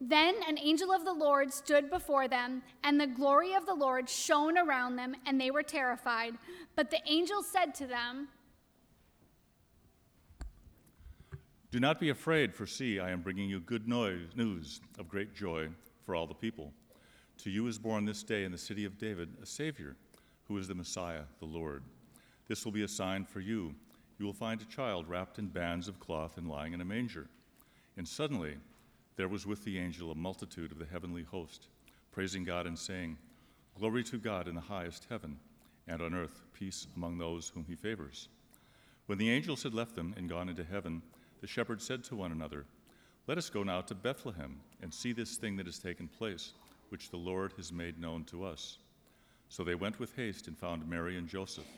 Then an angel of the Lord stood before them, and the glory of the Lord shone around them, and they were terrified. But the angel said to them, Do not be afraid, for see, I am bringing you good news of great joy for all the people. To you is born this day in the city of David a Savior, who is the Messiah, the Lord. This will be a sign for you. You will find a child wrapped in bands of cloth and lying in a manger. And suddenly there was with the angel a multitude of the heavenly host, praising God and saying, Glory to God in the highest heaven, and on earth peace among those whom he favors. When the angels had left them and gone into heaven, the shepherds said to one another, Let us go now to Bethlehem and see this thing that has taken place which the Lord has made known to us. So they went with haste and found Mary and Joseph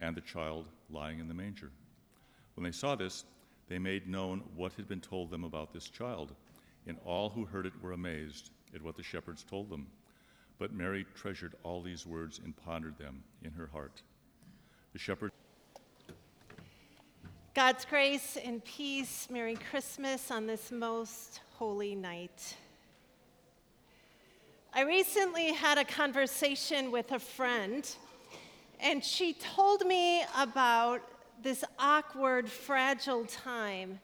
and the child lying in the manger. When they saw this, they made known what had been told them about this child, and all who heard it were amazed at what the shepherds told them. But Mary treasured all these words and pondered them in her heart. The shepherds. God's grace and peace, Merry Christmas on this most holy night. I recently had a conversation with a friend, and she told me about this awkward, fragile time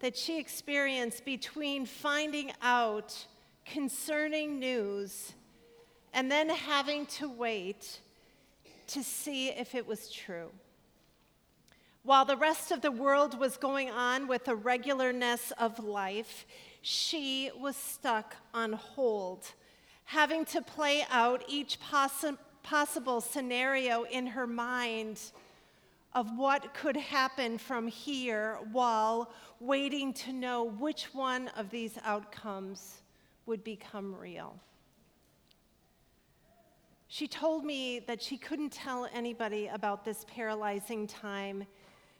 that she experienced between finding out concerning news and then having to wait to see if it was true. While the rest of the world was going on with the regularness of life, she was stuck on hold having to play out each possi- possible scenario in her mind of what could happen from here while waiting to know which one of these outcomes would become real. She told me that she couldn't tell anybody about this paralyzing time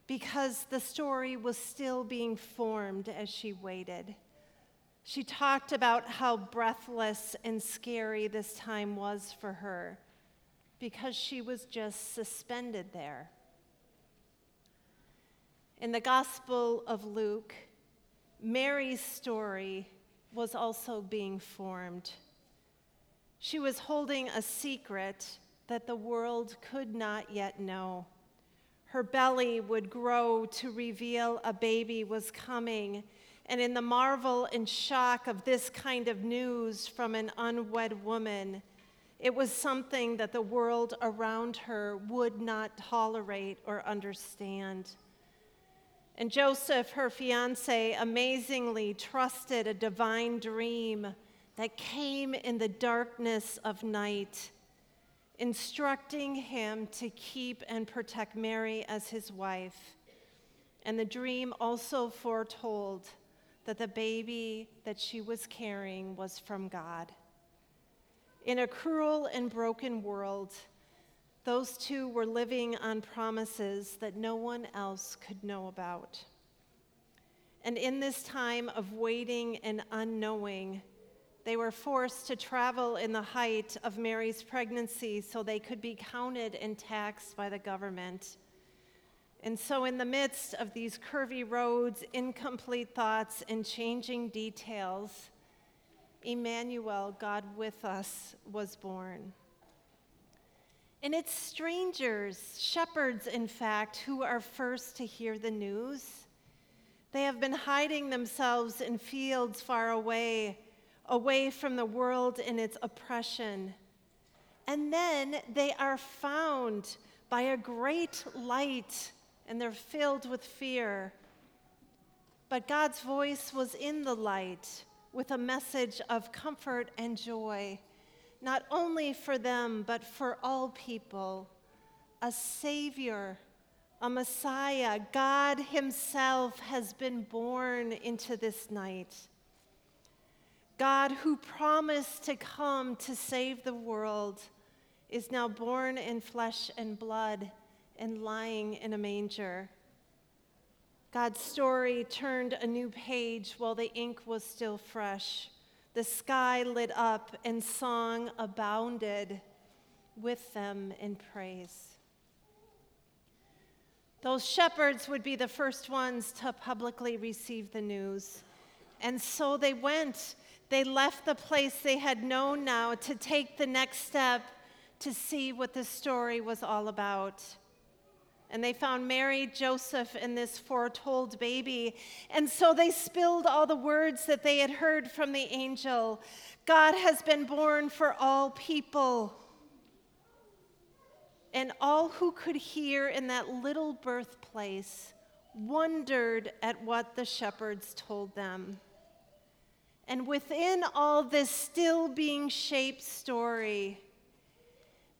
because the story was still being formed as she waited. She talked about how breathless and scary this time was for her because she was just suspended there. In the Gospel of Luke, Mary's story was also being formed. She was holding a secret that the world could not yet know. Her belly would grow to reveal a baby was coming and in the marvel and shock of this kind of news from an unwed woman, it was something that the world around her would not tolerate or understand. And Joseph, her fiance, amazingly trusted a divine dream that came in the darkness of night, instructing him to keep and protect Mary as his wife. And the dream also foretold that the baby that she was carrying was from God. In a cruel and broken world, those two were living on promises that no one else could know about. And in this time of waiting and unknowing, they were forced to travel in the height of Mary's pregnancy so they could be counted and taxed by the government. And so, in the midst of these curvy roads, incomplete thoughts, and changing details, Emmanuel, God with us, was born. And it's strangers, shepherds, in fact, who are first to hear the news. They have been hiding themselves in fields far away, away from the world and its oppression. And then they are found by a great light and they're filled with fear. But God's voice was in the light with a message of comfort and joy, not only for them, but for all people. A Savior, a Messiah, God Himself has been born into this night. God, who promised to come to save the world, is now born in flesh and blood and lying in a manger. God's story turned a new page while the ink was still fresh. The sky lit up and song abounded with them in praise. Those shepherds would be the first ones to publicly receive the news. And so they went. They left the place they had known now to take the next step to see what the story was all about. And they found Mary, Joseph, and this foretold baby. And so they spilled all the words that they had heard from the angel God has been born for all people. And all who could hear in that little birthplace wondered at what the shepherds told them. And within all this still being shaped story,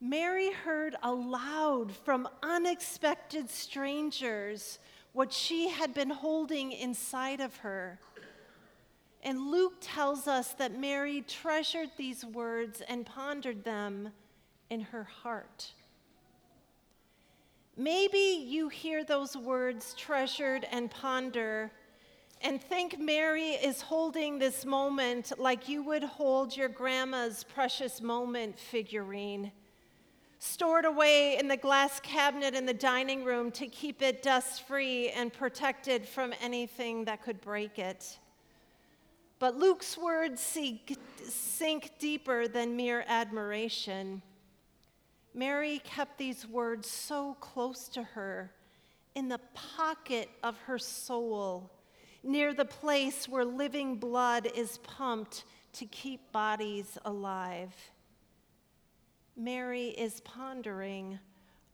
Mary heard aloud from unexpected strangers what she had been holding inside of her. And Luke tells us that Mary treasured these words and pondered them in her heart. Maybe you hear those words treasured and ponder and think Mary is holding this moment like you would hold your grandma's precious moment figurine stored away in the glass cabinet in the dining room to keep it dust free and protected from anything that could break it. But Luke's words sink deeper than mere admiration. Mary kept these words so close to her, in the pocket of her soul, near the place where living blood is pumped to keep bodies alive. Mary is pondering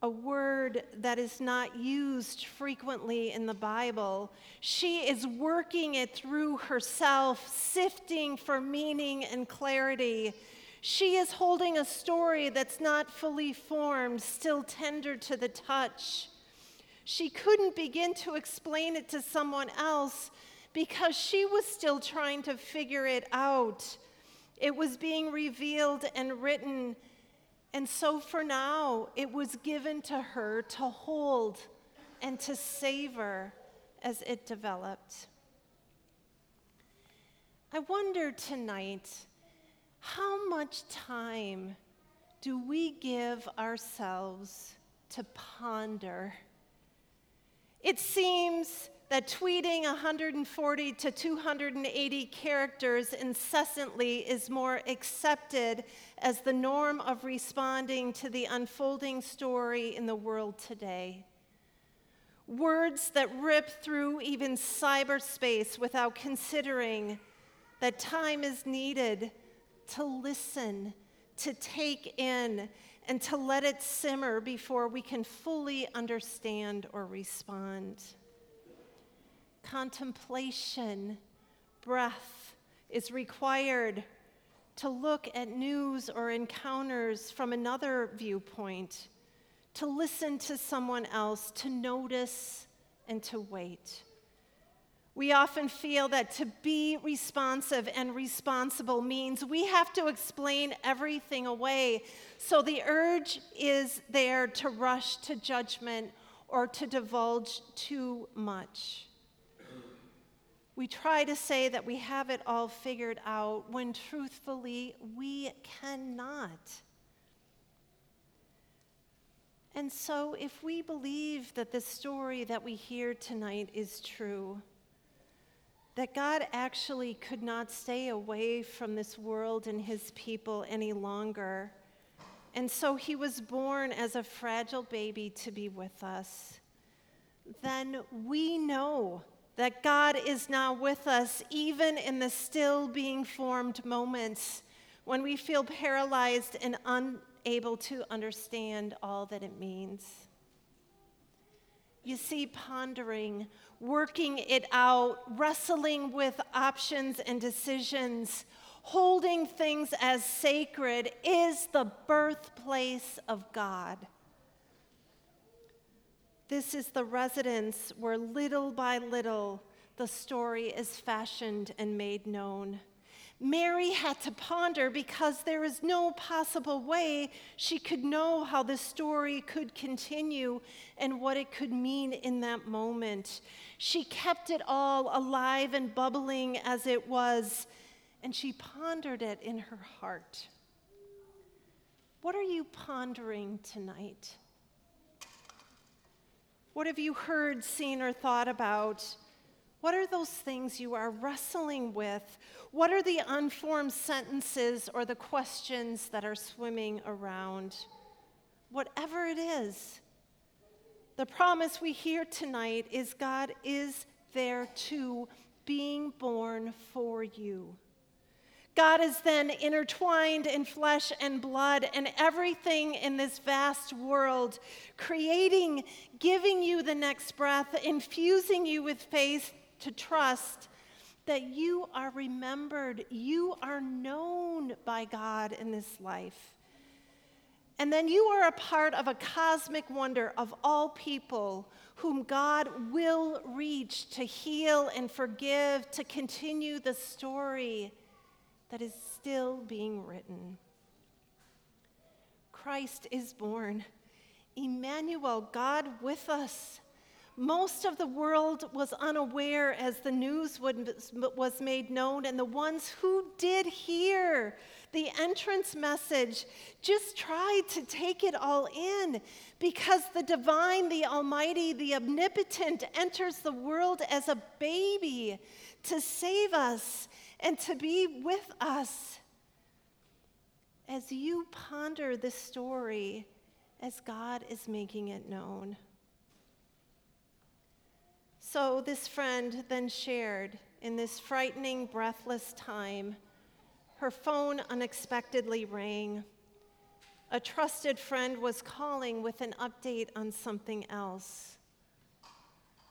a word that is not used frequently in the Bible. She is working it through herself, sifting for meaning and clarity. She is holding a story that's not fully formed, still tender to the touch. She couldn't begin to explain it to someone else because she was still trying to figure it out. It was being revealed and written and so for now, it was given to her to hold and to savor as it developed. I wonder tonight how much time do we give ourselves to ponder? It seems that tweeting 140 to 280 characters incessantly is more accepted as the norm of responding to the unfolding story in the world today. Words that rip through even cyberspace without considering that time is needed to listen, to take in, and to let it simmer before we can fully understand or respond contemplation, breath is required to look at news or encounters from another viewpoint, to listen to someone else, to notice and to wait. We often feel that to be responsive and responsible means we have to explain everything away. So the urge is there to rush to judgment or to divulge too much. We try to say that we have it all figured out when truthfully we cannot. And so, if we believe that the story that we hear tonight is true, that God actually could not stay away from this world and his people any longer, and so he was born as a fragile baby to be with us, then we know that God is now with us, even in the still being formed moments when we feel paralyzed and, unable to understand all that it means. You see, pondering, working it out, wrestling with options and decisions, holding things as sacred is the birthplace of God. This is the residence where little by little the story is fashioned and made known. Mary had to ponder because there is no possible way she could know how the story could continue and what it could mean in that moment. She kept it all alive and bubbling as it was, and she pondered it in her heart. What are you pondering tonight? What have you heard, seen, or thought about? What are those things you are wrestling with? What are the unformed sentences or the questions that are swimming around? Whatever it is, the promise we hear tonight is God is there too, being born for you. God is then intertwined in flesh and blood and everything in this vast world, creating, giving you the next breath, infusing you with faith to trust that you are remembered, you are known by God in this life. And then you are a part of a cosmic wonder of all people whom God will reach to heal and forgive, to continue the story that is still being written. Christ is born. Emmanuel, God with us. Most of the world was unaware as the news was made known, and the ones who did hear the entrance message just tried to take it all in because the divine, the almighty, the omnipotent enters the world as a baby to save us and to be with us. As you ponder this story, as God is making it known. So this friend then shared in this frightening, breathless time. Her phone unexpectedly rang. A trusted friend was calling with an update on something else.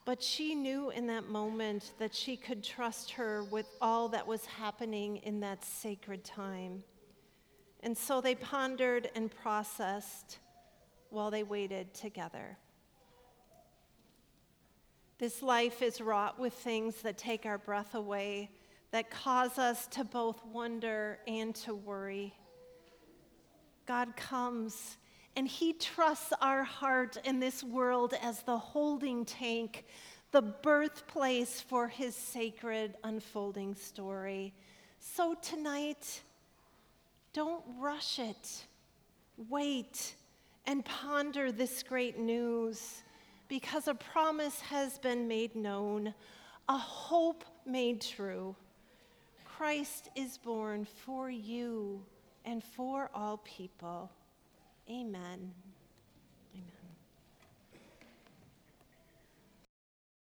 But she knew in that moment that she could trust her with all that was happening in that sacred time. And so they pondered and processed while they waited together. This life is wrought with things that take our breath away, that cause us to both wonder and to worry. God comes and He trusts our heart in this world as the holding tank, the birthplace for His sacred unfolding story. So tonight, don't rush it. Wait and ponder this great news because a promise has been made known, a hope made true. Christ is born for you and for all people. Amen.